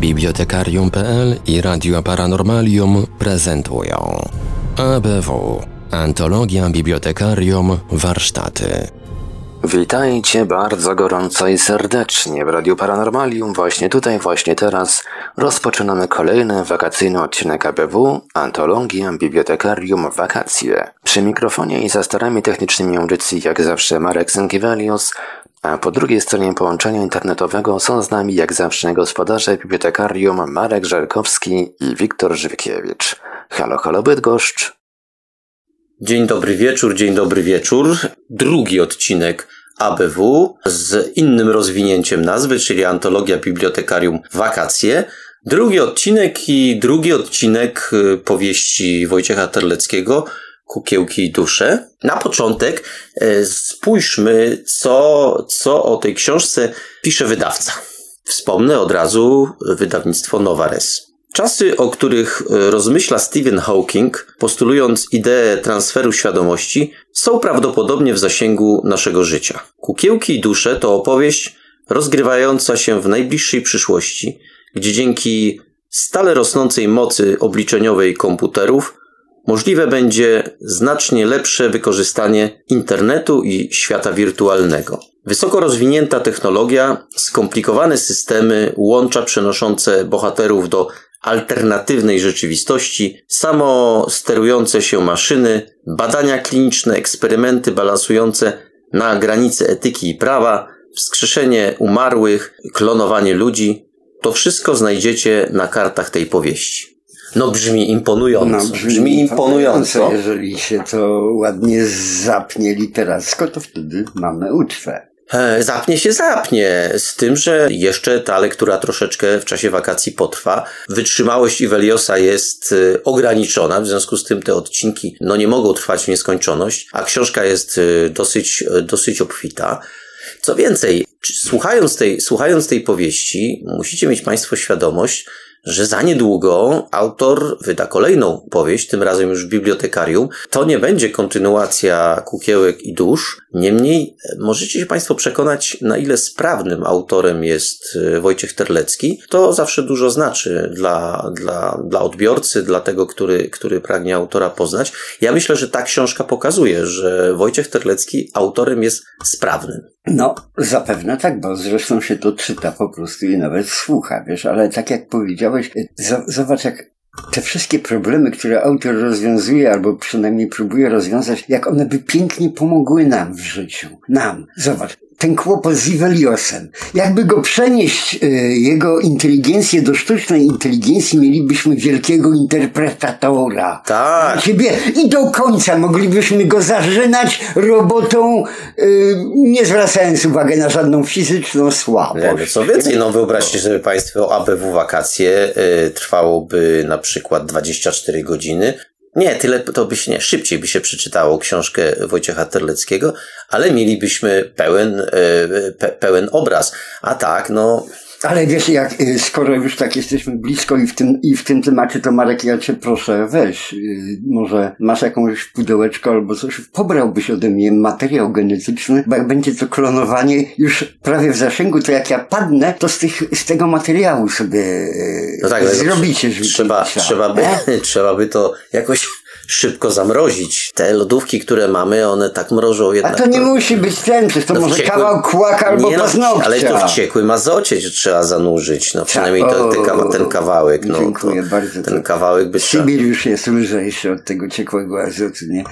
Bibliotekarium.pl i Radio Paranormalium prezentują ABW Antologia Bibliotekarium Warsztaty. Witajcie bardzo gorąco i serdecznie w Radiu Paranormalium. Właśnie tutaj, właśnie teraz rozpoczynamy kolejny wakacyjny odcinek ABW Antologia Bibliotekarium Wakacje. Przy mikrofonie i za starami technicznymi audycji jak zawsze Marek Sękiewelius, a po drugiej stronie połączenia internetowego są z nami jak zawsze gospodarze bibliotekarium Marek Żelkowski i Wiktor Żywkiewicz. Halo, halo Bydgoszcz. Dzień dobry wieczór, dzień dobry wieczór. Drugi odcinek ABW z innym rozwinięciem nazwy, czyli Antologia Bibliotekarium Wakacje. Drugi odcinek i drugi odcinek y, powieści Wojciecha Terleckiego Kukiełki i dusze. Na początek y, spójrzmy, co, co o tej książce pisze wydawca. Wspomnę od razu wydawnictwo Nowares. Czasy, o których e, rozmyśla Stephen Hawking, postulując ideę transferu świadomości, są prawdopodobnie w zasięgu naszego życia. Kukiełki i dusze to opowieść rozgrywająca się w najbliższej przyszłości, gdzie dzięki stale rosnącej mocy obliczeniowej komputerów możliwe będzie znacznie lepsze wykorzystanie internetu i świata wirtualnego. Wysoko rozwinięta technologia, skomplikowane systemy, łącza przenoszące bohaterów do alternatywnej rzeczywistości, samo sterujące się maszyny, badania kliniczne, eksperymenty balansujące na granicy etyki i prawa, wskrzeszenie umarłych, klonowanie ludzi. To wszystko znajdziecie na kartach tej powieści. No brzmi imponująco. No, brzmi, brzmi imponująco. Jeżeli się to ładnie zapnie literacko, to wtedy mamy uczwę. E, zapnie się zapnie, z tym, że jeszcze ta lektura troszeczkę w czasie wakacji potrwa. Wytrzymałość Iweliosa jest e, ograniczona, w związku z tym te odcinki no nie mogą trwać w nieskończoność, a książka jest e, dosyć, dosyć obfita. Co więcej, słuchając tej, słuchając tej powieści, musicie mieć Państwo świadomość, że za niedługo autor wyda kolejną powieść, tym razem już w bibliotekarium. To nie będzie kontynuacja Kukiełek i Dusz. Niemniej e, możecie się Państwo przekonać, na ile sprawnym autorem jest e, Wojciech Terlecki. To zawsze dużo znaczy dla, dla, dla odbiorcy, dla tego, który, który pragnie autora poznać. Ja myślę, że ta książka pokazuje, że Wojciech Terlecki autorem jest sprawnym. No, zapewne tak, bo zresztą się to czyta po prostu i nawet słucha, wiesz, ale tak jak powiedziałeś, zobacz jak te wszystkie problemy, które autor rozwiązuje, albo przynajmniej próbuje rozwiązać, jak one by pięknie pomogły nam w życiu. Nam. Zobacz, ten kłopot z Iveliosem. Jakby go przenieść, y, jego inteligencję do sztucznej inteligencji, mielibyśmy wielkiego interpretatora. Tak. Ciebie i do końca moglibyśmy go zażynać robotą, y, nie zwracając uwagi na żadną fizyczną słabość. Nie, co więcej, no wyobraźcie sobie Państwo, ABW wakacje y, trwałoby na przykład 24 godziny, nie, tyle to by się nie, szybciej by się przeczytało książkę Wojciecha Terleckiego, ale mielibyśmy pełen, e, pe, pełen obraz. A tak, no, ale wiesz, jak, y, skoro już tak jesteśmy blisko i w tym, i w tym temacie, to Marek, ja cię proszę, weź, y, może masz jakąś pudełeczko albo coś, pobrałbyś ode mnie materiał genetyczny, bo jak będzie to klonowanie już prawie w zasięgu, to jak ja padnę, to z, tych, z tego materiału sobie no tak, zrobicie. Trzeba, trzeba, by, trzeba by to jakoś szybko zamrozić. Te lodówki, które mamy, one tak mrożą jednak. A to nie musi być ten, to no może kawał kłaka albo nie, no, paznokcia. Ale to w ciekłym azocie trzeba zanurzyć, no przynajmniej to, ten, ten kawałek. No, dziękuję to, bardzo. Ten kawałek by Sibir już jest lżejszy od tego ciekłego azotu, nie?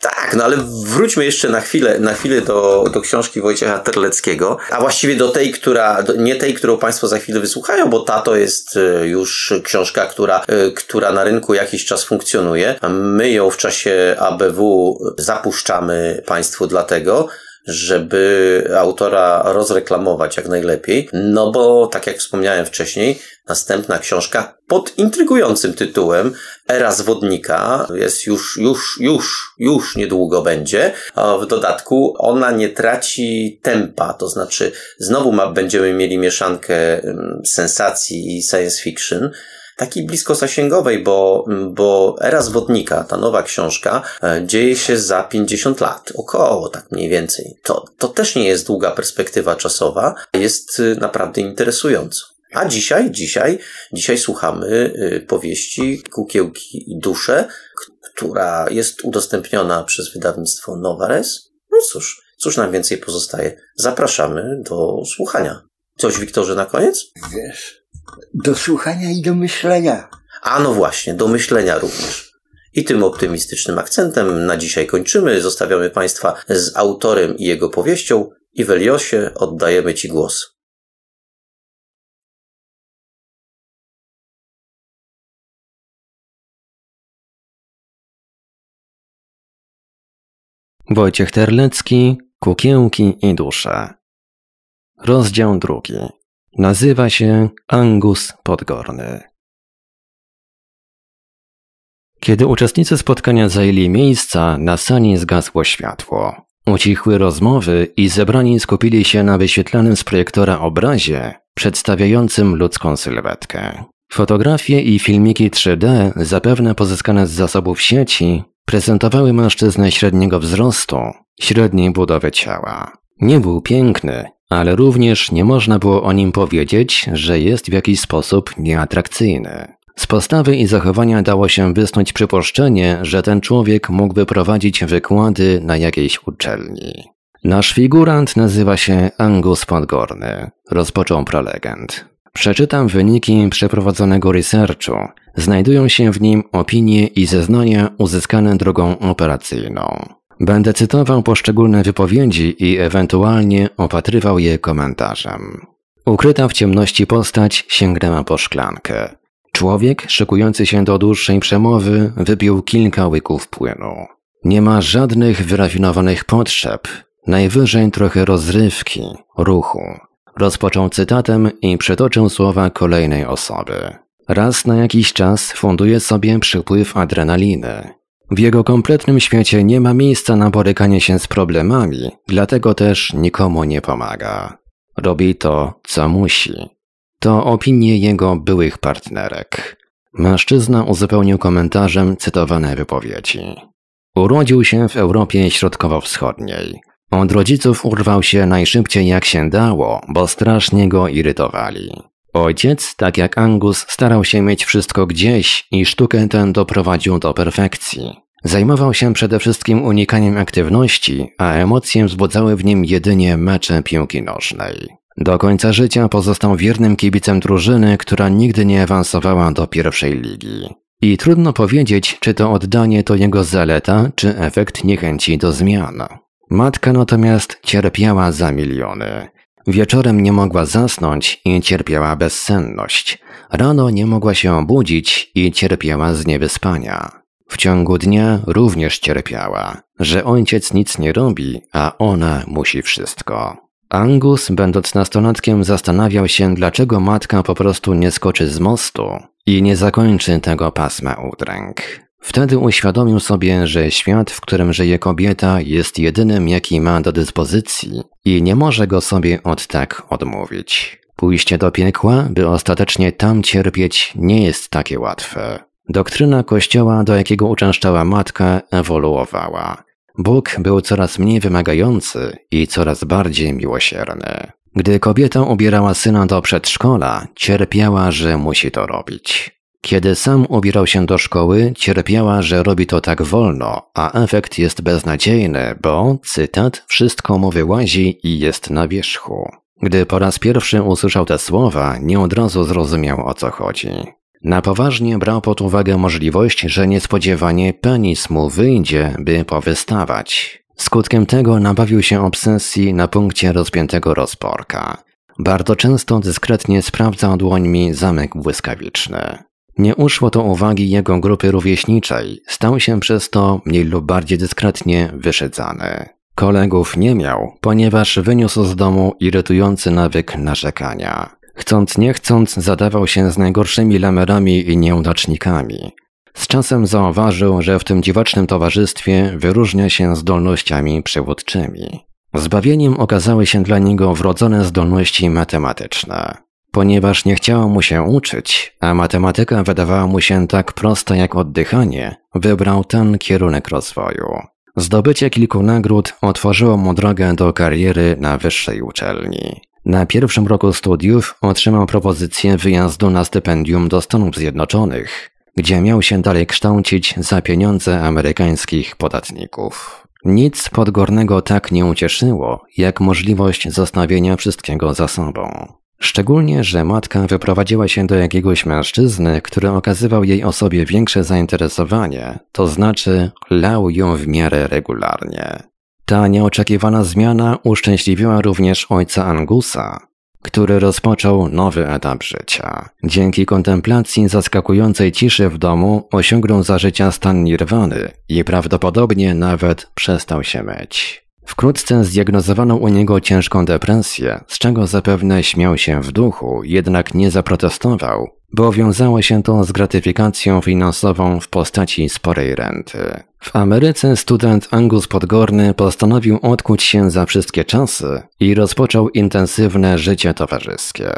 Tak, no ale wróćmy jeszcze na chwilę, na chwilę do, do książki Wojciecha Terleckiego, a właściwie do tej, która, nie tej, którą Państwo za chwilę wysłuchają, bo ta to jest e, już książka, która, e, która na rynku jakiś czas funkcjonuje. My ją w czasie ABW zapuszczamy Państwu dlatego, żeby autora rozreklamować jak najlepiej, no bo tak jak wspomniałem wcześniej, następna książka pod intrygującym tytułem Era zwodnika jest już, już, już, już niedługo będzie. A w dodatku ona nie traci tempa, to znaczy znowu ma, będziemy mieli mieszankę mm, sensacji i science fiction, takiej blisko zasięgowej, bo, bo Era Zwodnika, ta nowa książka, e, dzieje się za 50 lat, około tak mniej więcej. To, to też nie jest długa perspektywa czasowa, jest y, naprawdę interesująco. A dzisiaj, dzisiaj, dzisiaj słuchamy y, powieści Kukiełki i Dusze, która jest udostępniona przez wydawnictwo Nowares. No cóż, cóż nam więcej pozostaje? Zapraszamy do słuchania. Coś, Wiktorze, na koniec? Wiesz, do słuchania i do myślenia. A no właśnie, do myślenia również. I tym optymistycznym akcentem na dzisiaj kończymy. Zostawiamy Państwa z autorem i jego powieścią. I Weliosie oddajemy Ci głos. Wojciech Terlecki, Kukiełki i dusze. Rozdział drugi. Nazywa się Angus Podgorny. Kiedy uczestnicy spotkania zajęli miejsca, na sali zgasło światło. Ucichły rozmowy i zebrani skupili się na wyświetlanym z projektora obrazie przedstawiającym ludzką sylwetkę. Fotografie i filmiki 3D, zapewne pozyskane z zasobów sieci, prezentowały mężczyznę średniego wzrostu, średniej budowy ciała. Nie był piękny, ale również nie można było o nim powiedzieć, że jest w jakiś sposób nieatrakcyjny. Z postawy i zachowania dało się wysnuć przypuszczenie, że ten człowiek mógłby prowadzić wykłady na jakiejś uczelni. Nasz figurant nazywa się Angus Podgorny, rozpoczął prolegent. Przeczytam wyniki przeprowadzonego researchu. Znajdują się w nim opinie i zeznania uzyskane drogą operacyjną. Będę cytował poszczególne wypowiedzi i ewentualnie opatrywał je komentarzem. Ukryta w ciemności postać sięgnęła po szklankę. Człowiek, szykujący się do dłuższej przemowy, wypił kilka łyków płynu. Nie ma żadnych wyrafinowanych potrzeb, najwyżej trochę rozrywki, ruchu. Rozpoczął cytatem i przytoczył słowa kolejnej osoby. Raz na jakiś czas funduje sobie przypływ adrenaliny. W jego kompletnym świecie nie ma miejsca na borykanie się z problemami, dlatego też nikomu nie pomaga. Robi to, co musi. To opinie jego byłych partnerek. Mężczyzna uzupełnił komentarzem cytowane wypowiedzi. Urodził się w Europie Środkowo-Wschodniej. Od rodziców urwał się najszybciej jak się dało, bo strasznie go irytowali. Ojciec, tak jak Angus, starał się mieć wszystko gdzieś i sztukę tę doprowadził do perfekcji. Zajmował się przede wszystkim unikaniem aktywności, a emocje wzbudzały w nim jedynie mecze piłki nożnej. Do końca życia pozostał wiernym kibicem drużyny, która nigdy nie awansowała do pierwszej ligi. I trudno powiedzieć, czy to oddanie to jego zaleta, czy efekt niechęci do zmian. Matka natomiast cierpiała za miliony. Wieczorem nie mogła zasnąć i cierpiała bezsenność. Rano nie mogła się obudzić i cierpiała z niewyspania. W ciągu dnia również cierpiała, że ojciec nic nie robi, a ona musi wszystko. Angus, będąc nastolatkiem, zastanawiał się, dlaczego matka po prostu nie skoczy z mostu i nie zakończy tego pasma udręk. Wtedy uświadomił sobie, że świat, w którym żyje kobieta, jest jedynym, jaki ma do dyspozycji i nie może go sobie od tak odmówić. Pójście do piekła, by ostatecznie tam cierpieć, nie jest takie łatwe. Doktryna kościoła, do jakiego uczęszczała matka, ewoluowała. Bóg był coraz mniej wymagający i coraz bardziej miłosierny. Gdy kobieta ubierała syna do przedszkola, cierpiała, że musi to robić. Kiedy sam ubierał się do szkoły, cierpiała, że robi to tak wolno, a efekt jest beznadziejny, bo, cytat, wszystko mu wyłazi i jest na wierzchu. Gdy po raz pierwszy usłyszał te słowa, nie od razu zrozumiał o co chodzi. Na poważnie brał pod uwagę możliwość, że niespodziewanie penis mu wyjdzie, by powystawać. Skutkiem tego nabawił się obsesji na punkcie rozpiętego rozporka. Bardzo często dyskretnie sprawdzał dłońmi zamek błyskawiczny. Nie uszło to uwagi jego grupy rówieśniczej, stał się przez to mniej lub bardziej dyskretnie wyszydzany. Kolegów nie miał, ponieważ wyniósł z domu irytujący nawyk narzekania. Chcąc nie chcąc zadawał się z najgorszymi lamerami i nieudacznikami. Z czasem zauważył, że w tym dziwacznym towarzystwie wyróżnia się zdolnościami przewodczymi. Zbawieniem okazały się dla niego wrodzone zdolności matematyczne. Ponieważ nie chciało mu się uczyć, a matematyka wydawała mu się tak prosta jak oddychanie, wybrał ten kierunek rozwoju. Zdobycie kilku nagród otworzyło mu drogę do kariery na wyższej uczelni. Na pierwszym roku studiów otrzymał propozycję wyjazdu na stypendium do Stanów Zjednoczonych, gdzie miał się dalej kształcić za pieniądze amerykańskich podatników. Nic Podgornego tak nie ucieszyło, jak możliwość zostawienia wszystkiego za sobą. Szczególnie, że matka wyprowadziła się do jakiegoś mężczyzny, który okazywał jej osobie większe zainteresowanie, to znaczy lał ją w miarę regularnie. Ta nieoczekiwana zmiana uszczęśliwiła również ojca Angusa, który rozpoczął nowy etap życia. Dzięki kontemplacji zaskakującej ciszy w domu osiągnął za życia stan nirwany i prawdopodobnie nawet przestał się myć. Wkrótce zdiagnozowano u niego ciężką depresję, z czego zapewne śmiał się w duchu, jednak nie zaprotestował, bo wiązało się to z gratyfikacją finansową w postaci sporej renty. W Ameryce student Angus Podgorny postanowił odkuć się za wszystkie czasy i rozpoczął intensywne życie towarzyskie.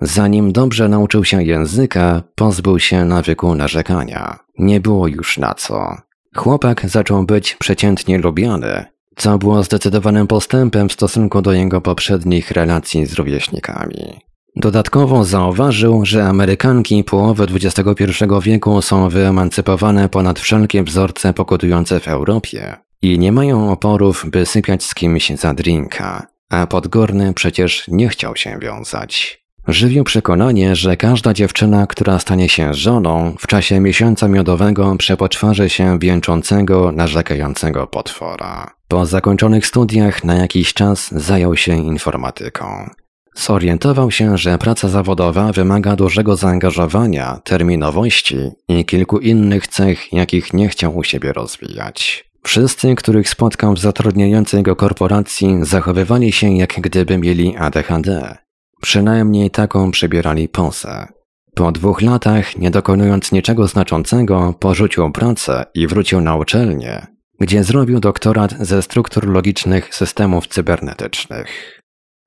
Zanim dobrze nauczył się języka, pozbył się nawyku narzekania. Nie było już na co. Chłopak zaczął być przeciętnie lubiany, co było zdecydowanym postępem w stosunku do jego poprzednich relacji z rówieśnikami. Dodatkowo zauważył, że Amerykanki połowy XXI wieku są wyemancypowane ponad wszelkie wzorce pokutujące w Europie i nie mają oporów, by sypiać z kimś za drinka, a Podgórny przecież nie chciał się wiązać. Żywił przekonanie, że każda dziewczyna, która stanie się żoną, w czasie miesiąca miodowego przepoczwarzy się wieńczącego, narzekającego potwora. Po zakończonych studiach na jakiś czas zajął się informatyką. Zorientował się, że praca zawodowa wymaga dużego zaangażowania, terminowości i kilku innych cech, jakich nie chciał u siebie rozwijać. Wszyscy, których spotkał w zatrudniającej go korporacji, zachowywali się jak gdyby mieli ADHD. Przynajmniej taką przybierali pozę. Po dwóch latach, nie dokonując niczego znaczącego, porzucił pracę i wrócił na uczelnię, gdzie zrobił doktorat ze struktur logicznych systemów cybernetycznych.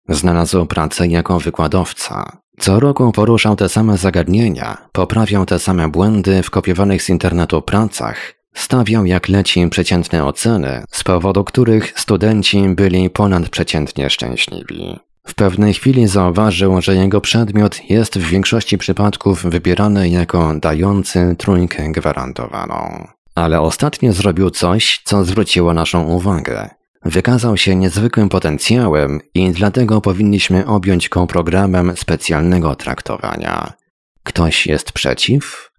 Znalazł pracę jako wykładowca. Co roku poruszał te same zagadnienia, poprawiał te same błędy w kopiowanych z internetu pracach, stawiał jak leci przeciętne oceny, z powodu których studenci byli ponadprzeciętnie szczęśliwi. W pewnej chwili zauważył, że jego przedmiot jest w większości przypadków wybierany jako dający trójkę gwarantowaną. Ale ostatnio zrobił coś, co zwróciło naszą uwagę. Wykazał się niezwykłym potencjałem i dlatego powinniśmy objąć go programem specjalnego traktowania. Ktoś jest przeciw?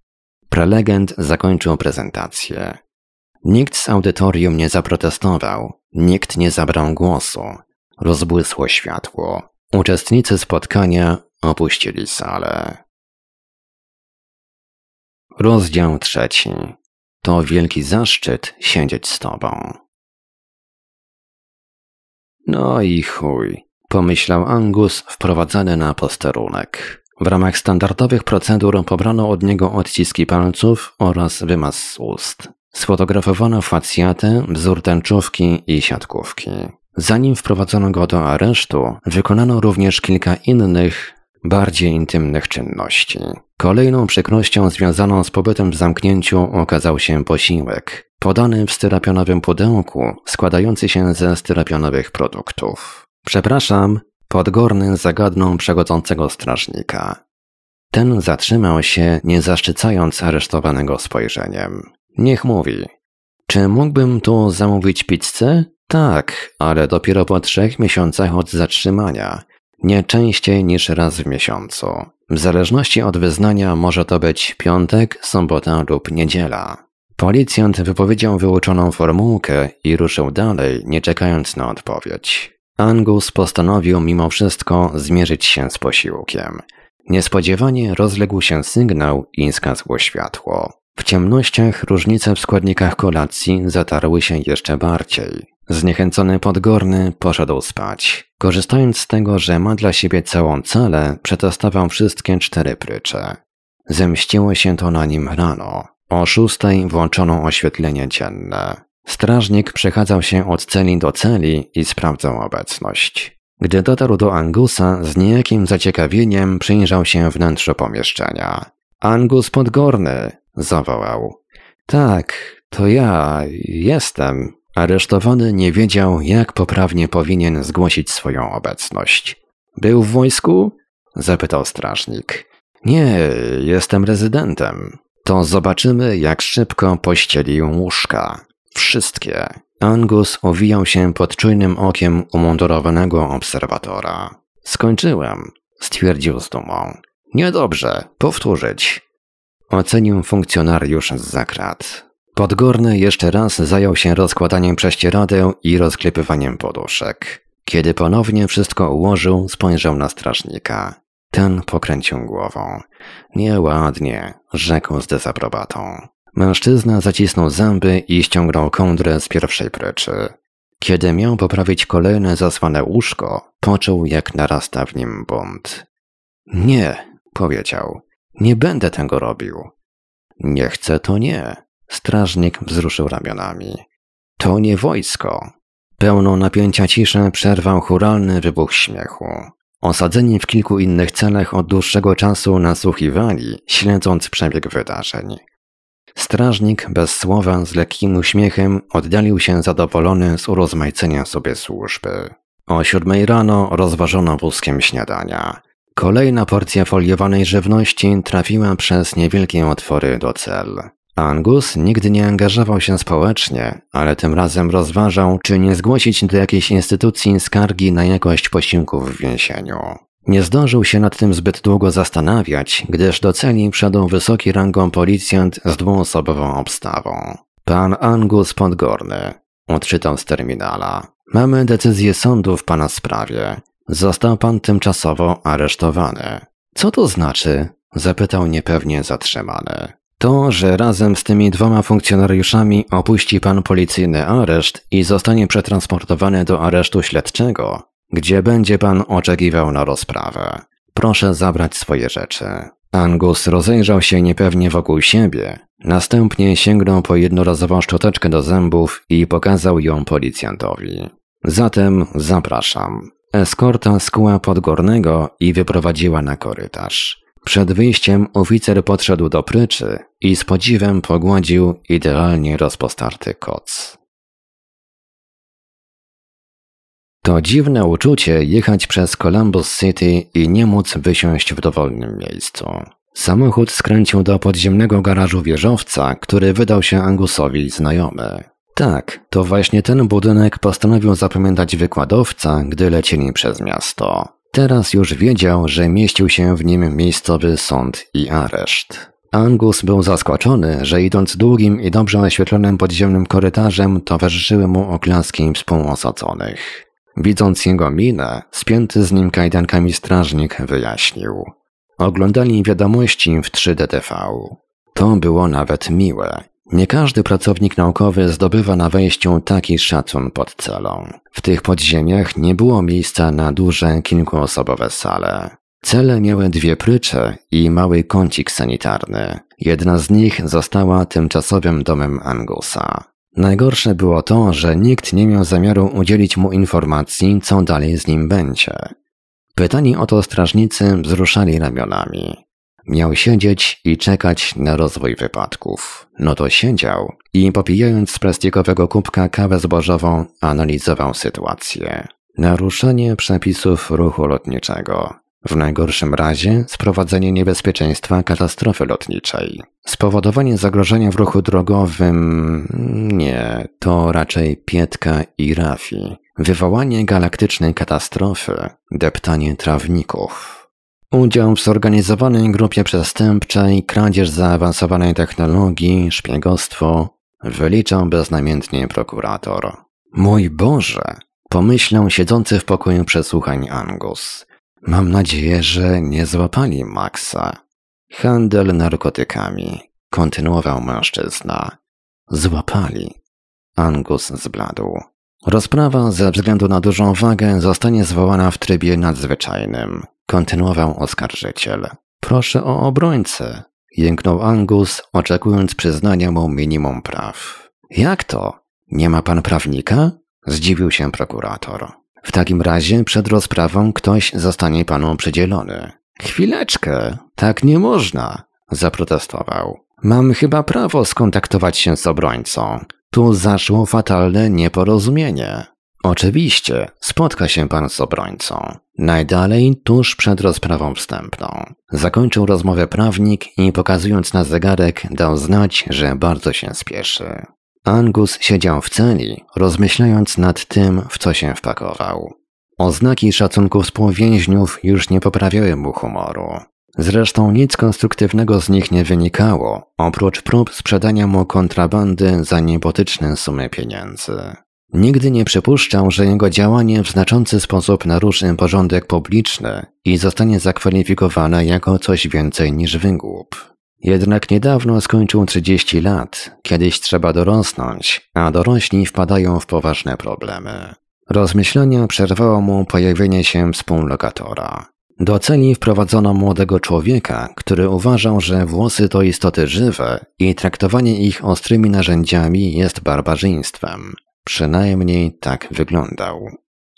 Prelegent zakończył prezentację. Nikt z audytorium nie zaprotestował, nikt nie zabrał głosu. Rozbłysło światło. Uczestnicy spotkania opuścili salę. Rozdział trzeci. To wielki zaszczyt siedzieć z tobą. No i chuj, pomyślał Angus wprowadzany na posterunek. W ramach standardowych procedur pobrano od niego odciski palców oraz wymaz z ust. Sfotografowano facjatę, wzór tęczówki i siatkówki. Zanim wprowadzono go do aresztu, wykonano również kilka innych, bardziej intymnych czynności. Kolejną przykrością związaną z pobytem w zamknięciu okazał się posiłek, podany w styrapionowym pudełku, składający się ze styrapionowych produktów. Przepraszam, Podgorny zagadnął przechodzącego strażnika. Ten zatrzymał się, nie zaszczycając aresztowanego spojrzeniem. Niech mówi. Czy mógłbym tu zamówić pizzę? Tak, ale dopiero po trzech miesiącach od zatrzymania. Nie częściej niż raz w miesiącu. W zależności od wyznania może to być piątek, sobota lub niedziela. Policjant wypowiedział wyuczoną formułkę i ruszył dalej, nie czekając na odpowiedź. Angus postanowił mimo wszystko zmierzyć się z posiłkiem. Niespodziewanie rozległ się sygnał i zgasło światło. W ciemnościach różnice w składnikach kolacji zatarły się jeszcze bardziej. Zniechęcony Podgorny poszedł spać. Korzystając z tego, że ma dla siebie całą celę, przetestował wszystkie cztery prycze. Zemściło się to na nim rano. O szóstej włączono oświetlenie dzienne. Strażnik przechadzał się od celi do celi i sprawdzał obecność. Gdy dotarł do Angusa, z niejakim zaciekawieniem przyjrzał się wnętrzu pomieszczenia. Angus Podgorny! zawołał. Tak, to ja, jestem, Aresztowany nie wiedział, jak poprawnie powinien zgłosić swoją obecność. Był w wojsku? Zapytał strażnik. Nie, jestem rezydentem. To zobaczymy, jak szybko pościelił łóżka. Wszystkie. Angus owijał się pod czujnym okiem umundurowanego obserwatora. Skończyłem, stwierdził z dumą. Niedobrze, powtórzyć. Ocenił funkcjonariusz z zakrat. Podgórny jeszcze raz zajął się rozkładaniem prześcieradeł i rozklepywaniem poduszek. Kiedy ponownie wszystko ułożył, spojrzał na strażnika. Ten pokręcił głową. Nieładnie, rzekł z dezaprobatą. Mężczyzna zacisnął zęby i ściągnął kołdrę z pierwszej pryczy. Kiedy miał poprawić kolejne zasłane łóżko, poczuł jak narasta w nim bunt. Nie, powiedział. Nie będę tego robił. Nie chcę, to nie. Strażnik wzruszył ramionami. To nie wojsko. Pełną napięcia ciszę przerwał churalny wybuch śmiechu. Osadzeni w kilku innych celach od dłuższego czasu nasłuchiwali, śledząc przebieg wydarzeń. Strażnik bez słowa z lekkim uśmiechem oddalił się zadowolony z urozmaicenia sobie służby. O siódmej rano rozważono wózkiem śniadania. Kolejna porcja foliowanej żywności trafiła przez niewielkie otwory do cel. Angus nigdy nie angażował się społecznie, ale tym razem rozważał, czy nie zgłosić do jakiejś instytucji skargi na jakość posiłków w więzieniu. Nie zdążył się nad tym zbyt długo zastanawiać, gdyż do celi wszedł wysoki rangą policjant z dwuosobową obstawą. Pan Angus Podgorny. Odczytał z terminala. Mamy decyzję sądu w pana sprawie. Został pan tymczasowo aresztowany. Co to znaczy? Zapytał niepewnie zatrzymany. To, że razem z tymi dwoma funkcjonariuszami opuści pan policyjny areszt i zostanie przetransportowany do aresztu śledczego, gdzie będzie pan oczekiwał na rozprawę. Proszę zabrać swoje rzeczy. Angus rozejrzał się niepewnie wokół siebie, następnie sięgnął po jednorazową szczoteczkę do zębów i pokazał ją policjantowi. Zatem zapraszam. Eskorta skuła podgórnego i wyprowadziła na korytarz. Przed wyjściem oficer podszedł do pryczy i z podziwem pogładził idealnie rozpostarty koc. To dziwne uczucie jechać przez Columbus City i nie móc wysiąść w dowolnym miejscu. Samochód skręcił do podziemnego garażu wieżowca, który wydał się Angusowi znajomy. Tak, to właśnie ten budynek postanowił zapamiętać wykładowca, gdy lecieli przez miasto. Teraz już wiedział, że mieścił się w nim miejscowy sąd i areszt. Angus był zaskoczony, że idąc długim i dobrze oświetlonym podziemnym korytarzem towarzyszyły mu oklaski współosadzonych. Widząc jego minę, spięty z nim kajdankami strażnik wyjaśnił. Oglądali wiadomości w 3DTV. To było nawet miłe. Nie każdy pracownik naukowy zdobywa na wejściu taki szacun pod celą. W tych podziemiach nie było miejsca na duże, kilkuosobowe sale. Cele miały dwie prycze i mały kącik sanitarny. Jedna z nich została tymczasowym domem Angusa. Najgorsze było to, że nikt nie miał zamiaru udzielić mu informacji, co dalej z nim będzie. Pytani o to strażnicy wzruszali ramionami. Miał siedzieć i czekać na rozwój wypadków. No to siedział i popijając z plastikowego kubka kawę zbożową analizował sytuację. Naruszenie przepisów ruchu lotniczego. W najgorszym razie sprowadzenie niebezpieczeństwa katastrofy lotniczej. Spowodowanie zagrożenia w ruchu drogowym. Nie, to raczej Pietka i Rafi. Wywołanie galaktycznej katastrofy. Deptanie trawników. Udział w zorganizowanej grupie przestępczej, kradzież zaawansowanej technologii, szpiegostwo wyliczał beznamiętnie prokurator. Mój Boże! Pomyślał siedzący w pokoju przesłuchań Angus. Mam nadzieję, że nie złapali Maxa. Handel narkotykami. Kontynuował mężczyzna. Złapali. Angus zbladł. Rozprawa ze względu na dużą wagę zostanie zwołana w trybie nadzwyczajnym. Kontynuował oskarżyciel. Proszę o obrońcę. Jęknął Angus, oczekując przyznania mu minimum praw. Jak to? Nie ma pan prawnika? Zdziwił się prokurator. W takim razie przed rozprawą ktoś zostanie panu przydzielony. Chwileczkę, tak nie można, zaprotestował. Mam chyba prawo skontaktować się z obrońcą. Tu zaszło fatalne nieporozumienie. Oczywiście, spotka się pan z obrońcą. Najdalej tuż przed rozprawą wstępną. Zakończył rozmowę prawnik i pokazując na zegarek dał znać, że bardzo się spieszy. Angus siedział w celi, rozmyślając nad tym, w co się wpakował. Oznaki szacunku współwięźniów już nie poprawiały mu humoru. Zresztą nic konstruktywnego z nich nie wynikało, oprócz prób sprzedania mu kontrabandy za niebotyczne sumy pieniędzy. Nigdy nie przypuszczał, że jego działanie w znaczący sposób naruszy porządek publiczny i zostanie zakwalifikowane jako coś więcej niż wygłup. Jednak niedawno skończył 30 lat, kiedyś trzeba dorosnąć, a dorośli wpadają w poważne problemy. Rozmyślania przerwało mu pojawienie się współlokatora. Do celi wprowadzono młodego człowieka, który uważał, że włosy to istoty żywe i traktowanie ich ostrymi narzędziami jest barbarzyństwem. Przynajmniej tak wyglądał.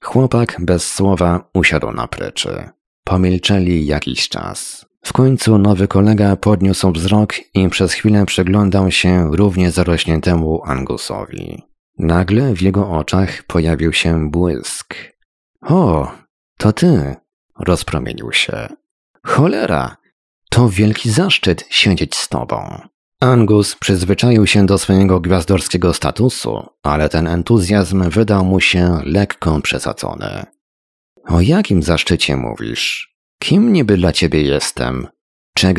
Chłopak bez słowa usiadł na pryczy. Pomilczeli jakiś czas. W końcu nowy kolega podniósł wzrok i przez chwilę przyglądał się równie zarośniętemu Angusowi. Nagle w jego oczach pojawił się błysk. O, to ty, rozpromienił się. Cholera, to wielki zaszczyt siedzieć z tobą. Angus przyzwyczaił się do swojego gwiazdorskiego statusu, ale ten entuzjazm wydał mu się lekko przesadzony. O jakim zaszczycie mówisz? Kim niby dla ciebie jestem? Che?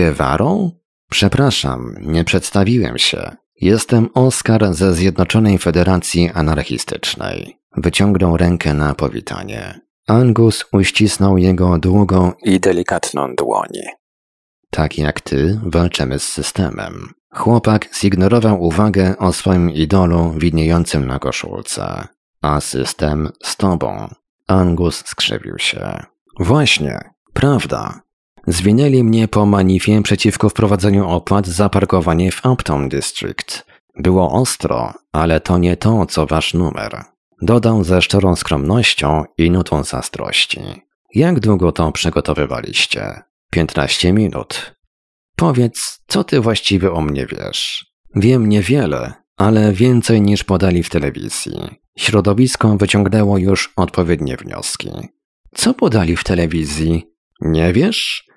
Przepraszam, nie przedstawiłem się. Jestem Oskar ze Zjednoczonej Federacji Anarchistycznej. Wyciągnął rękę na powitanie. Angus uścisnął jego długą i delikatną dłoń. Tak jak ty, walczymy z systemem. Chłopak zignorował uwagę o swoim idolu widniejącym na koszulce. A system z tobą. Angus skrzywił się. Właśnie, prawda. Zwinęli mnie po manifie przeciwko wprowadzeniu opłat za parkowanie w Uptown District. Było ostro, ale to nie to, co wasz numer. Dodał ze szczerą skromnością i nutą zazdrości. Jak długo to przygotowywaliście? Piętnaście minut. Powiedz, co ty właściwie o mnie wiesz? Wiem niewiele, ale więcej niż podali w telewizji. Środowisko wyciągnęło już odpowiednie wnioski. Co podali w telewizji? Nie wiesz?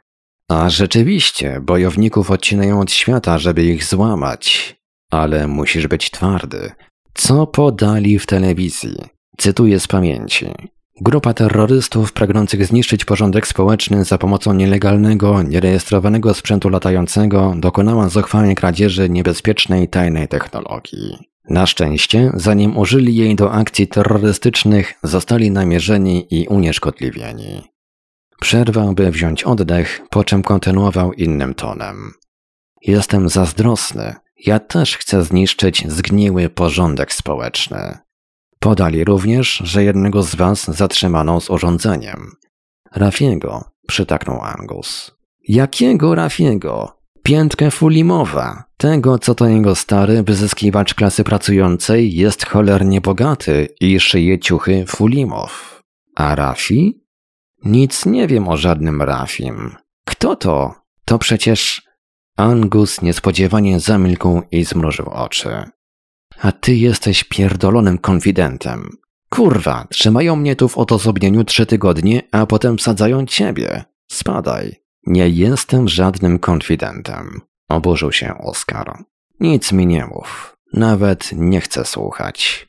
A rzeczywiście, bojowników odcinają od świata, żeby ich złamać. Ale musisz być twardy. Co podali w telewizji? Cytuję z pamięci. Grupa terrorystów pragnących zniszczyć porządek społeczny za pomocą nielegalnego, nierejestrowanego sprzętu latającego dokonała zuchwałej kradzieży niebezpiecznej tajnej technologii. Na szczęście, zanim użyli jej do akcji terrorystycznych, zostali namierzeni i unieszkodliwieni. Przerwał, by wziąć oddech, po czym kontynuował innym tonem. Jestem zazdrosny. Ja też chcę zniszczyć zgniły porządek społeczny. Podali również, że jednego z was zatrzymano z urządzeniem. Rafiego, przytaknął Angus. Jakiego Rafiego? Piętkę Fulimowa. Tego, co to jego stary wyzyskiwacz klasy pracującej jest cholernie bogaty i szyje ciuchy Fulimow. A Rafi? Nic nie wiem o żadnym Rafim. Kto to? To przecież... Angus niespodziewanie zamilkł i zmrużył oczy. A ty jesteś pierdolonym konfidentem. Kurwa, trzymają mnie tu w odosobnieniu trzy tygodnie, a potem wsadzają ciebie. Spadaj. Nie jestem żadnym konfidentem. Oburzył się Oskar. Nic mi nie mów. Nawet nie chcę słuchać.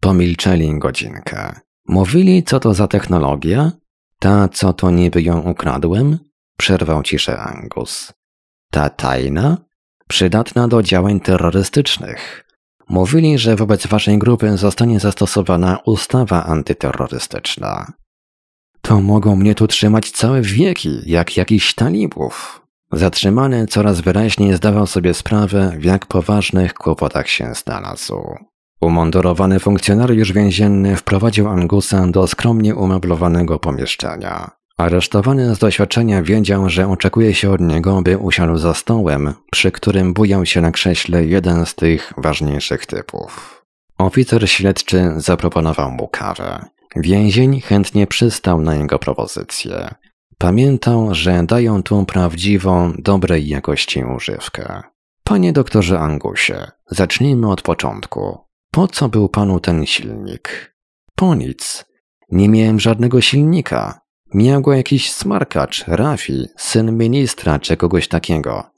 Pomilczeli godzinkę. Mówili, co to za technologia? Ta, co to niby ją ukradłem? Przerwał ciszę Angus. Ta tajna? Przydatna do działań terrorystycznych. Mówili, że wobec waszej grupy zostanie zastosowana ustawa antyterrorystyczna. To mogą mnie tu trzymać całe wieki, jak jakiś talibów. Zatrzymany coraz wyraźniej zdawał sobie sprawę, w jak poważnych kłopotach się znalazł. Umundurowany funkcjonariusz więzienny wprowadził Angusa do skromnie umeblowanego pomieszczenia. Aresztowany z doświadczenia wiedział, że oczekuje się od niego, by usiadł za stołem, przy którym bujał się na krześle jeden z tych ważniejszych typów. Oficer śledczy zaproponował mu kawę. Więzień chętnie przystał na jego propozycję. Pamiętał, że dają tu prawdziwą, dobrej jakości używkę. Panie doktorze Angusie, zacznijmy od początku. Po co był panu ten silnik? Po nic. Nie miałem żadnego silnika. Miał go jakiś smarkacz, Rafi, syn ministra czy kogoś takiego.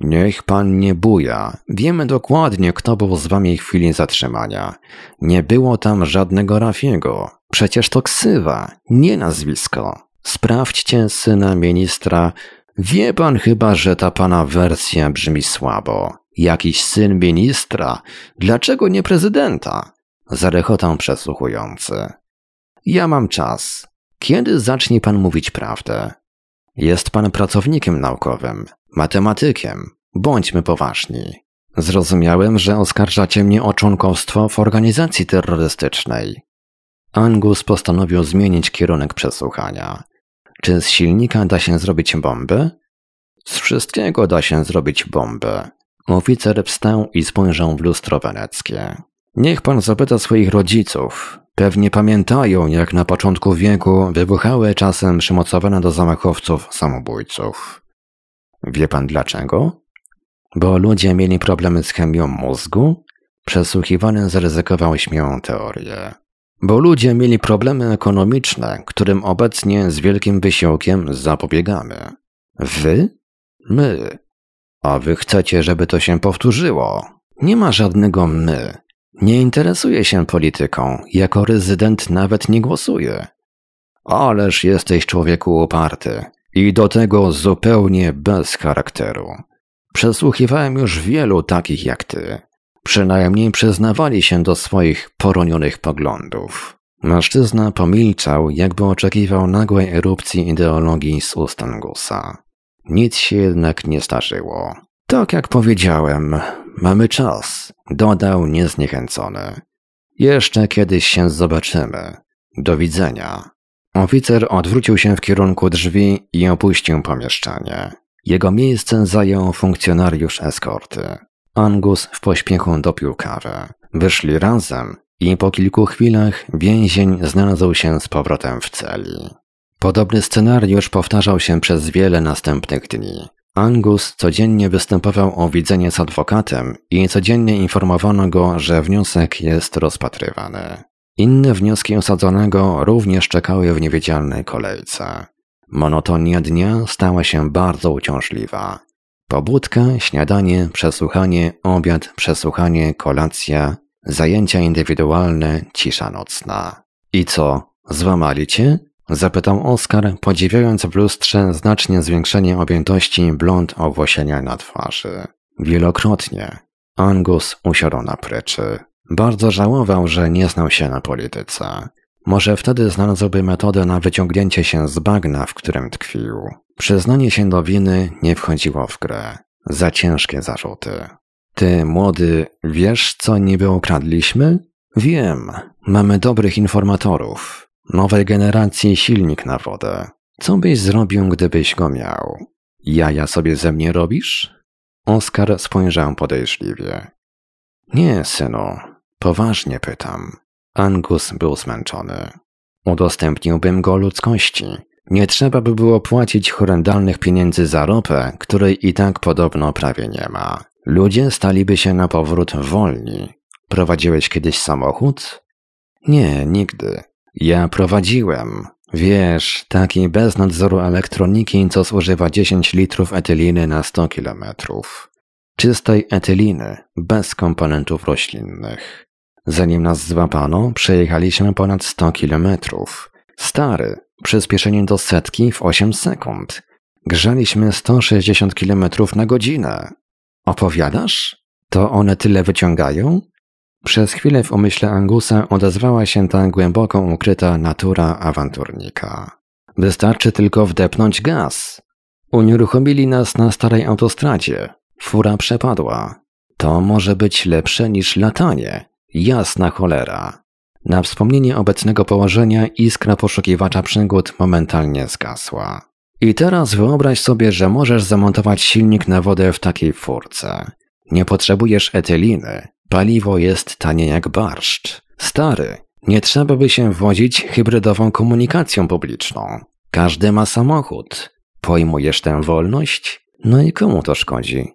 Niech pan nie buja. Wiemy dokładnie, kto był z wami w chwili zatrzymania. Nie było tam żadnego Rafiego. Przecież to ksywa, nie nazwisko. Sprawdźcie syna ministra. Wie pan chyba, że ta pana wersja brzmi słabo. Jakiś syn ministra? Dlaczego nie prezydenta? Zarechotał przesłuchujący. Ja mam czas. Kiedy zacznie pan mówić prawdę? Jest pan pracownikiem naukowym, matematykiem. Bądźmy poważni. Zrozumiałem, że oskarżacie mnie o członkostwo w organizacji terrorystycznej. Angus postanowił zmienić kierunek przesłuchania. Czy z silnika da się zrobić bombę? Z wszystkiego da się zrobić bombę. Oficer wstał i spojrzał w lustro weneckie. Niech pan zapyta swoich rodziców. Pewnie pamiętają, jak na początku wieku wybuchały czasem przymocowane do zamachowców samobójców. Wie pan dlaczego? Bo ludzie mieli problemy z chemią mózgu? Przesłuchiwany zaryzykował śmiałą teorię. Bo ludzie mieli problemy ekonomiczne, którym obecnie z wielkim wysiłkiem zapobiegamy. Wy? My. A wy chcecie, żeby to się powtórzyło. Nie ma żadnego my. Nie interesuję się polityką. Jako rezydent nawet nie głosuję. Ależ jesteś człowieku uparty. I do tego zupełnie bez charakteru. Przesłuchiwałem już wielu takich jak ty. Przynajmniej przyznawali się do swoich poronionych poglądów. Mężczyzna pomilczał, jakby oczekiwał nagłej erupcji ideologii z ust Angusa. Nic się jednak nie zdarzyło. Tak jak powiedziałem, mamy czas, dodał niezniechęcony. Jeszcze kiedyś się zobaczymy. Do widzenia. Oficer odwrócił się w kierunku drzwi i opuścił pomieszczenie. Jego miejsce zajął funkcjonariusz eskorty. Angus w pośpiechu dopił kawę. Wyszli razem i po kilku chwilach więzień znalazł się z powrotem w celi. Podobny scenariusz powtarzał się przez wiele następnych dni. Angus codziennie występował o widzenie z adwokatem i codziennie informowano go, że wniosek jest rozpatrywany. Inne wnioski osadzonego również czekały w niewidzialnej kolejce. Monotonia dnia stała się bardzo uciążliwa. Pobudka, śniadanie, przesłuchanie, obiad, przesłuchanie, kolacja, zajęcia indywidualne, cisza nocna. I co, złamali cię? Zapytał Oskar, podziwiając w lustrze znacznie zwiększenie objętości blond owłosienia na twarzy. Wielokrotnie. Angus usiadł na pryczy. Bardzo żałował, że nie znał się na polityce. Może wtedy znalazłby metodę na wyciągnięcie się z bagna, w którym tkwił. Przyznanie się do winy nie wchodziło w grę. Za ciężkie zarzuty. Ty, młody, wiesz, co niby ukradliśmy? Wiem. Mamy dobrych informatorów. Nowej generacji silnik na wodę. Co byś zrobił, gdybyś go miał? Jaja sobie ze mnie robisz? Oskar spojrzał podejrzliwie. Nie, synu. Poważnie pytam. Angus był zmęczony. Udostępniłbym go ludzkości. Nie trzeba by było płacić horrendalnych pieniędzy za ropę, której i tak podobno prawie nie ma. Ludzie staliby się na powrót wolni. Prowadziłeś kiedyś samochód? Nie, nigdy. Ja prowadziłem. Wiesz, taki bez nadzoru elektroniki, co zużywa 10 litrów etyliny na 100 kilometrów. Czystej etyliny, bez komponentów roślinnych. Zanim nas złapano, przejechaliśmy ponad 100 kilometrów. Stary, przyspieszenie do setki w 8 sekund. Grzaliśmy 160 kilometrów na godzinę. Opowiadasz? To one tyle wyciągają? Przez chwilę w umyśle Angusa odezwała się ta głęboko ukryta natura awanturnika. Wystarczy tylko wdepnąć gaz. Unieruchomili nas na starej autostradzie. Fura przepadła. To może być lepsze niż latanie. Jasna cholera. Na wspomnienie obecnego położenia iskra poszukiwacza przygód momentalnie zgasła. I teraz wyobraź sobie, że możesz zamontować silnik na wodę w takiej furce. Nie potrzebujesz etyliny. Paliwo jest tanie jak barszcz. Stary, nie trzeba by się wodzić hybrydową komunikacją publiczną. Każdy ma samochód. Pojmujesz tę wolność? No i komu to szkodzi?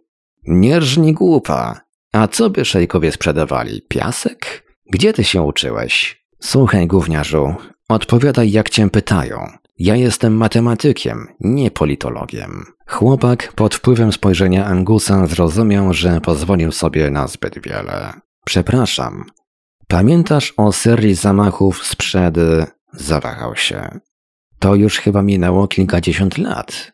Nie rżnij głupa. A co by szejkowie sprzedawali? Piasek? Gdzie ty się uczyłeś? Słuchaj, gówniarzu, odpowiadaj jak cię pytają. Ja jestem matematykiem, nie politologiem. Chłopak pod wpływem spojrzenia Angusa zrozumiał, że pozwolił sobie na zbyt wiele. Przepraszam. Pamiętasz o serii zamachów sprzed... Zawahał się. To już chyba minęło kilkadziesiąt lat.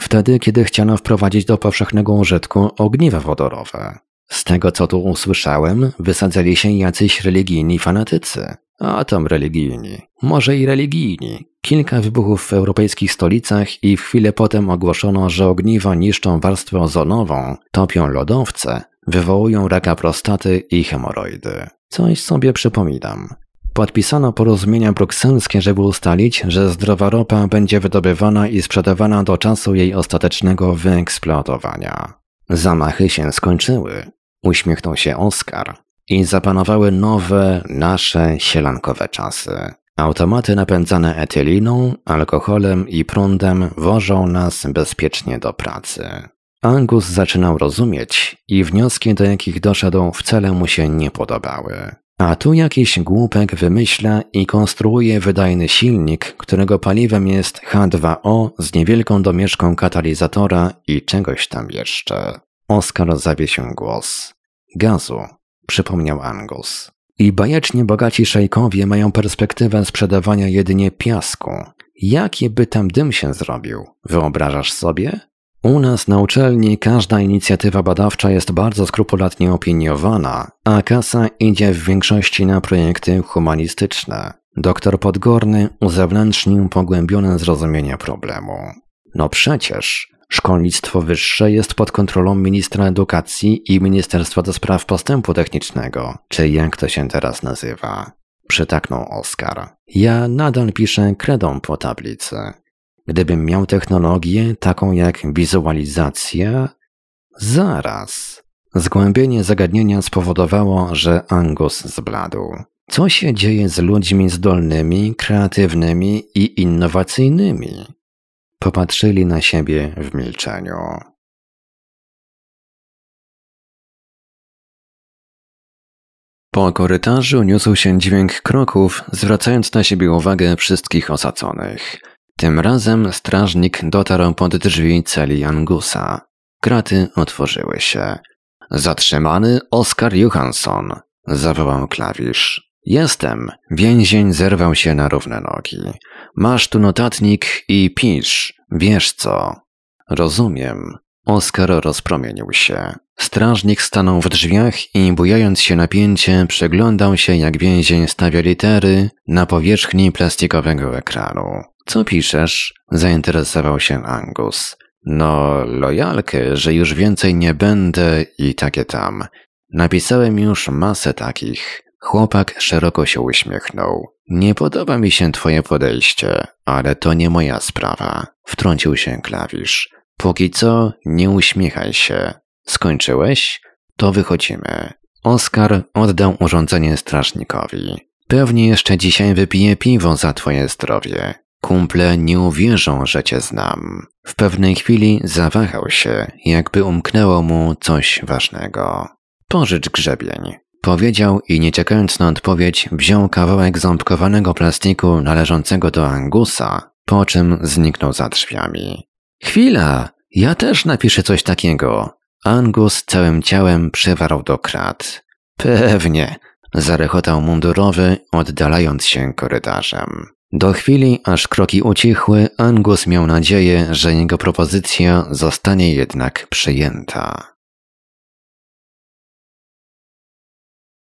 Wtedy, kiedy chciano wprowadzić do powszechnego użytku ogniwa wodorowe. Z tego, co tu usłyszałem, wysadzali się jacyś religijni fanatycy. A tam religijni. Może i religijni. Kilka wybuchów w europejskich stolicach i w chwilę potem ogłoszono, że ogniwa niszczą warstwę ozonową, topią lodowce, wywołują raka prostaty i hemoroidy. Coś sobie przypominam. Podpisano porozumienia brukselskie, żeby ustalić, że zdrowa ropa będzie wydobywana i sprzedawana do czasu jej ostatecznego wyeksploatowania. Zamachy się skończyły. Uśmiechnął się Oskar. I zapanowały nowe, nasze sielankowe czasy. Automaty napędzane etyliną, alkoholem i prądem wożą nas bezpiecznie do pracy. Angus zaczynał rozumieć i wnioski, do jakich doszedł, wcale mu się nie podobały. A tu jakiś głupek wymyśla i konstruuje wydajny silnik, którego paliwem jest H2O z niewielką domieszką katalizatora i czegoś tam jeszcze. Oskar zawiesił głos. Gazu, przypomniał Angus. I bajecznie bogaci szejkowie mają perspektywę sprzedawania jedynie piasku. Jaki by tam dym się zrobił? Wyobrażasz sobie? U nas na uczelni każda inicjatywa badawcza jest bardzo skrupulatnie opiniowana, a kasa idzie w większości na projekty humanistyczne. Doktor Podgorny uzewnętrznił pogłębione zrozumienie problemu. No przecież, szkolnictwo wyższe jest pod kontrolą ministra edukacji i Ministerstwa do Spraw Postępu Technicznego, czy jak to się teraz nazywa. Przytaknął Oskar. Ja nadal piszę kredą po tablicy. Gdybym miał technologię taką jak wizualizacja, zaraz. Zgłębienie zagadnienia spowodowało, że Angus zbladł. Co się dzieje z ludźmi zdolnymi, kreatywnymi i innowacyjnymi? Popatrzyli na siebie w milczeniu. Po korytarzu niósł się dźwięk kroków, zwracając na siebie uwagę wszystkich osadzonych. Tym razem strażnik dotarł pod drzwi celi Angusa. Kraty otworzyły się. Zatrzymany Oskar Johansson, zawołał klawisz. Jestem. Więzień zerwał się na równe nogi. Masz tu notatnik i pisz. Wiesz co? Rozumiem. Oskar rozpromienił się. Strażnik stanął w drzwiach i bujając się napięcie, przeglądał się jak więzień stawia litery na powierzchni plastikowego ekranu. Co piszesz? Zainteresował się Angus. No, lojalkę, że już więcej nie będę i takie tam. Napisałem już masę takich. Chłopak szeroko się uśmiechnął. Nie podoba mi się twoje podejście, ale to nie moja sprawa. Wtrącił się klawisz. Póki co, nie uśmiechaj się. Skończyłeś? To wychodzimy. Oskar oddał urządzenie strażnikowi. Pewnie jeszcze dzisiaj wypije piwo za twoje zdrowie. Kumple nie uwierzą, że cię znam. W pewnej chwili zawahał się, jakby umknęło mu coś ważnego. Pożycz grzebień. Powiedział i nie czekając na odpowiedź, wziął kawałek ząbkowanego plastiku należącego do Angusa, po czym zniknął za drzwiami. Chwila! Ja też napiszę coś takiego. Angus całym ciałem przywarł do krat. Pewnie, zarechotał mundurowy, oddalając się korytarzem. Do chwili, aż kroki ucichły, Angus miał nadzieję, że jego propozycja zostanie jednak przyjęta.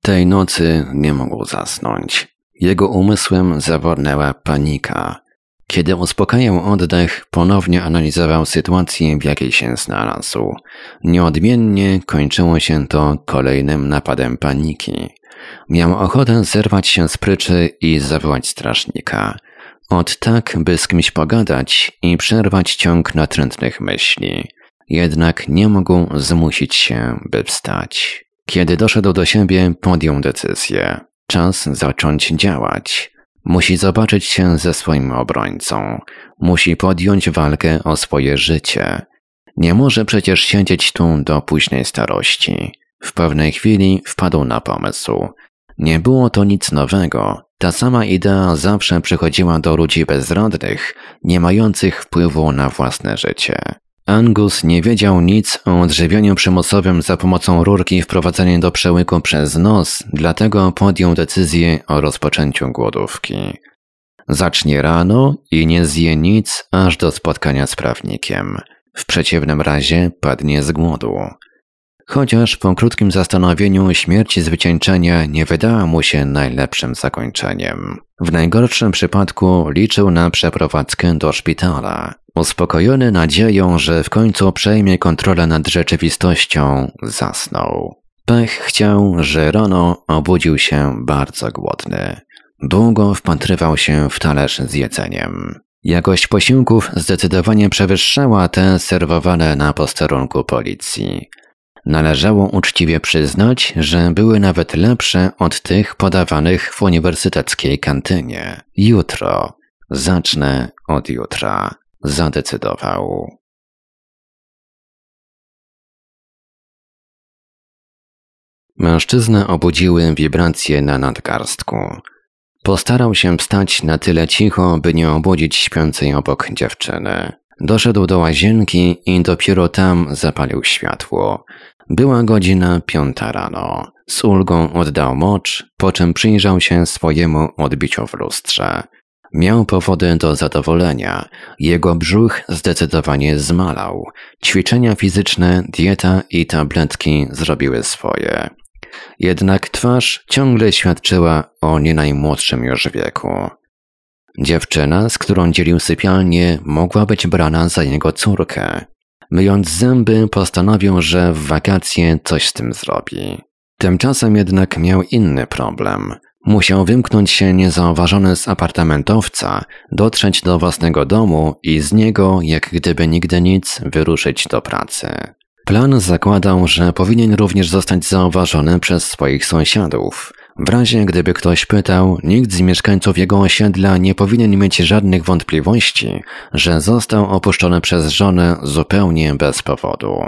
Tej nocy nie mógł zasnąć. Jego umysłem zawornęła panika. Kiedy uspokajał oddech, ponownie analizował sytuację, w jakiej się znalazł. Nieodmiennie kończyło się to kolejnym napadem paniki. Miał ochotę zerwać się z pryczy i zawołać strażnika. Od tak, by z kimś pogadać i przerwać ciąg natrętnych myśli. Jednak nie mógł zmusić się, by wstać. Kiedy doszedł do siebie, podjął decyzję. Czas zacząć działać. Musi zobaczyć się ze swoim obrońcą. Musi podjąć walkę o swoje życie. Nie może przecież siedzieć tu do późnej starości. W pewnej chwili wpadł na pomysł. Nie było to nic nowego. Ta sama idea zawsze przychodziła do ludzi bezrodnych, nie mających wpływu na własne życie. Angus nie wiedział nic o odżywianiu przymusowym za pomocą rurki wprowadzenia do przełyku przez nos, dlatego podjął decyzję o rozpoczęciu głodówki. Zacznie rano i nie zje nic aż do spotkania z prawnikiem. W przeciwnym razie padnie z głodu. Chociaż po krótkim zastanowieniu śmierć z wycieńczenia nie wydała mu się najlepszym zakończeniem. W najgorszym przypadku liczył na przeprowadzkę do szpitala. Uspokojony nadzieją, że w końcu przejmie kontrolę nad rzeczywistością, zasnął. Pech chciał, że rano obudził się bardzo głodny. Długo wpatrywał się w talerz z jedzeniem. Jakość posiłków zdecydowanie przewyższała te serwowane na posterunku policji. Należało uczciwie przyznać, że były nawet lepsze od tych podawanych w uniwersyteckiej kantynie. Jutro. Zacznę od jutra. Zadecydował. Mężczyznę obudziły wibracje na nadgarstku. Postarał się wstać na tyle cicho, by nie obudzić śpiącej obok dziewczyny. Doszedł do łazienki i dopiero tam zapalił światło. Była godzina piąta rano. Z ulgą oddał mocz, po czym przyjrzał się swojemu odbiciu w lustrze. Miał powody do zadowolenia. Jego brzuch zdecydowanie zmalał. Ćwiczenia fizyczne, dieta i tabletki zrobiły swoje. Jednak twarz ciągle świadczyła o nie najmłodszym już wieku. Dziewczyna, z którą dzielił sypialnię, mogła być brana za jego córkę. Myjąc zęby, postanowił, że w wakacje coś z tym zrobi. Tymczasem jednak miał inny problem. Musiał wymknąć się niezauważony z apartamentowca, dotrzeć do własnego domu i z niego, jak gdyby nigdy nic, wyruszyć do pracy. Plan zakładał, że powinien również zostać zauważony przez swoich sąsiadów. W razie gdyby ktoś pytał, nikt z mieszkańców jego osiedla nie powinien mieć żadnych wątpliwości, że został opuszczony przez żonę zupełnie bez powodu.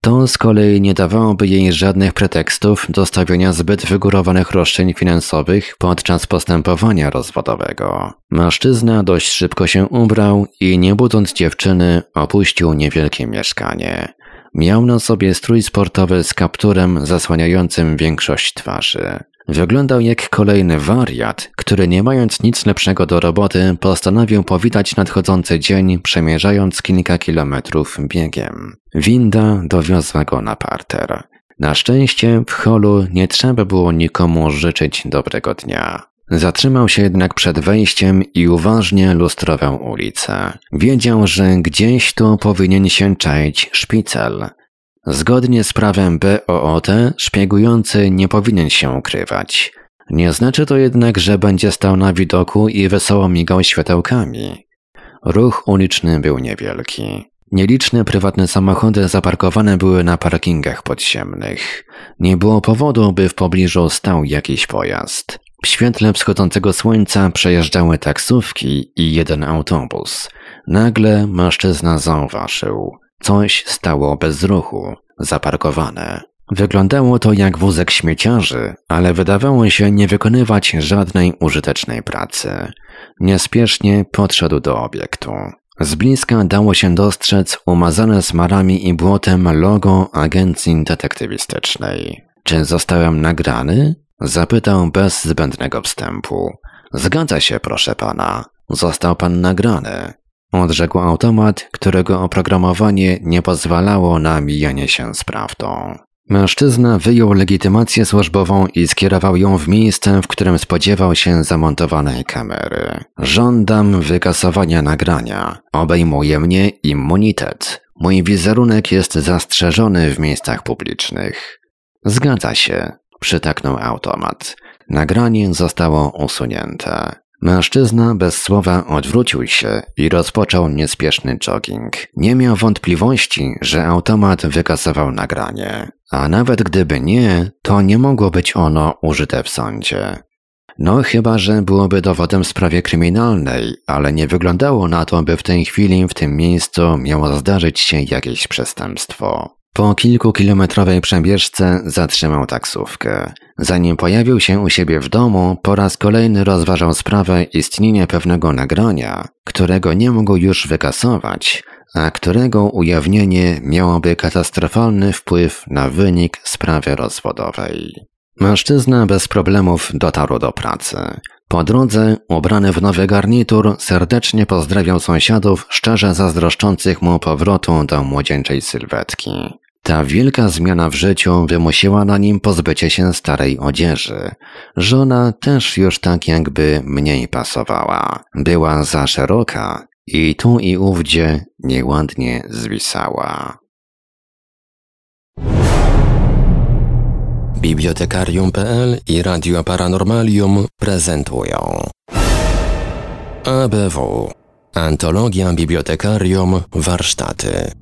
To z kolei nie dawałoby jej żadnych pretekstów do stawiania zbyt wygórowanych roszczeń finansowych podczas postępowania rozwodowego. Mężczyzna dość szybko się ubrał i nie budząc dziewczyny opuścił niewielkie mieszkanie. Miał na sobie strój sportowy z kapturem zasłaniającym większość twarzy. Wyglądał jak kolejny wariat, który nie mając nic lepszego do roboty, postanowił powitać nadchodzący dzień, przemierzając kilka kilometrów biegiem. Winda dowiozła go na parter. Na szczęście w holu nie trzeba było nikomu życzyć dobrego dnia. Zatrzymał się jednak przed wejściem i uważnie lustrował ulicę. Wiedział, że gdzieś tu powinien się czaić szpicel. Zgodnie z prawem BOOT szpiegujący nie powinien się ukrywać. Nie znaczy to jednak, że będzie stał na widoku i wesoło migał światełkami. Ruch uliczny był niewielki. Nieliczne prywatne samochody zaparkowane były na parkingach podziemnych. Nie było powodu, by w pobliżu stał jakiś pojazd. W świetle wschodzącego słońca przejeżdżały taksówki i jeden autobus. Nagle mężczyzna zauważył. Coś stało bez ruchu, zaparkowane. Wyglądało to jak wózek śmieciarzy, ale wydawało się nie wykonywać żadnej użytecznej pracy. Niespiesznie podszedł do obiektu. Z bliska dało się dostrzec umazane smarami i błotem logo agencji detektywistycznej. Czy zostałem nagrany? Zapytał bez zbędnego wstępu. Zgadza się, proszę pana. Został pan nagrany. Odrzekł automat, którego oprogramowanie nie pozwalało na mijanie się z prawdą. Mężczyzna wyjął legitymację służbową i skierował ją w miejsce, w którym spodziewał się zamontowanej kamery. Żądam wykasowania nagrania. Obejmuje mnie immunitet. Mój wizerunek jest zastrzeżony w miejscach publicznych. Zgadza się, przytaknął automat. Nagranie zostało usunięte. Mężczyzna bez słowa odwrócił się i rozpoczął niespieszny jogging. Nie miał wątpliwości, że automat wykasował nagranie. A nawet gdyby nie, to nie mogło być ono użyte w sądzie. No chyba, że byłoby dowodem w sprawie kryminalnej, ale nie wyglądało na to, by w tej chwili w tym miejscu miało zdarzyć się jakieś przestępstwo. Po kilkukilometrowej przebieżce zatrzymał taksówkę. Zanim pojawił się u siebie w domu, po raz kolejny rozważał sprawę istnienia pewnego nagrania, którego nie mógł już wykasować, a którego ujawnienie miałoby katastrofalny wpływ na wynik sprawy rozwodowej. Mężczyzna bez problemów dotarł do pracy. Po drodze, ubrany w nowy garnitur, serdecznie pozdrawiał sąsiadów, szczerze zazdroszczących mu powrotu do młodzieńczej sylwetki. Ta wielka zmiana w życiu wymusiła na nim pozbycie się starej odzieży. Żona też już tak jakby mniej pasowała. Była za szeroka i tu i ówdzie nieładnie zwisała. Bibliotekarium.pl i Radio Paranormalium prezentują ABW Antologia Bibliotekarium Warsztaty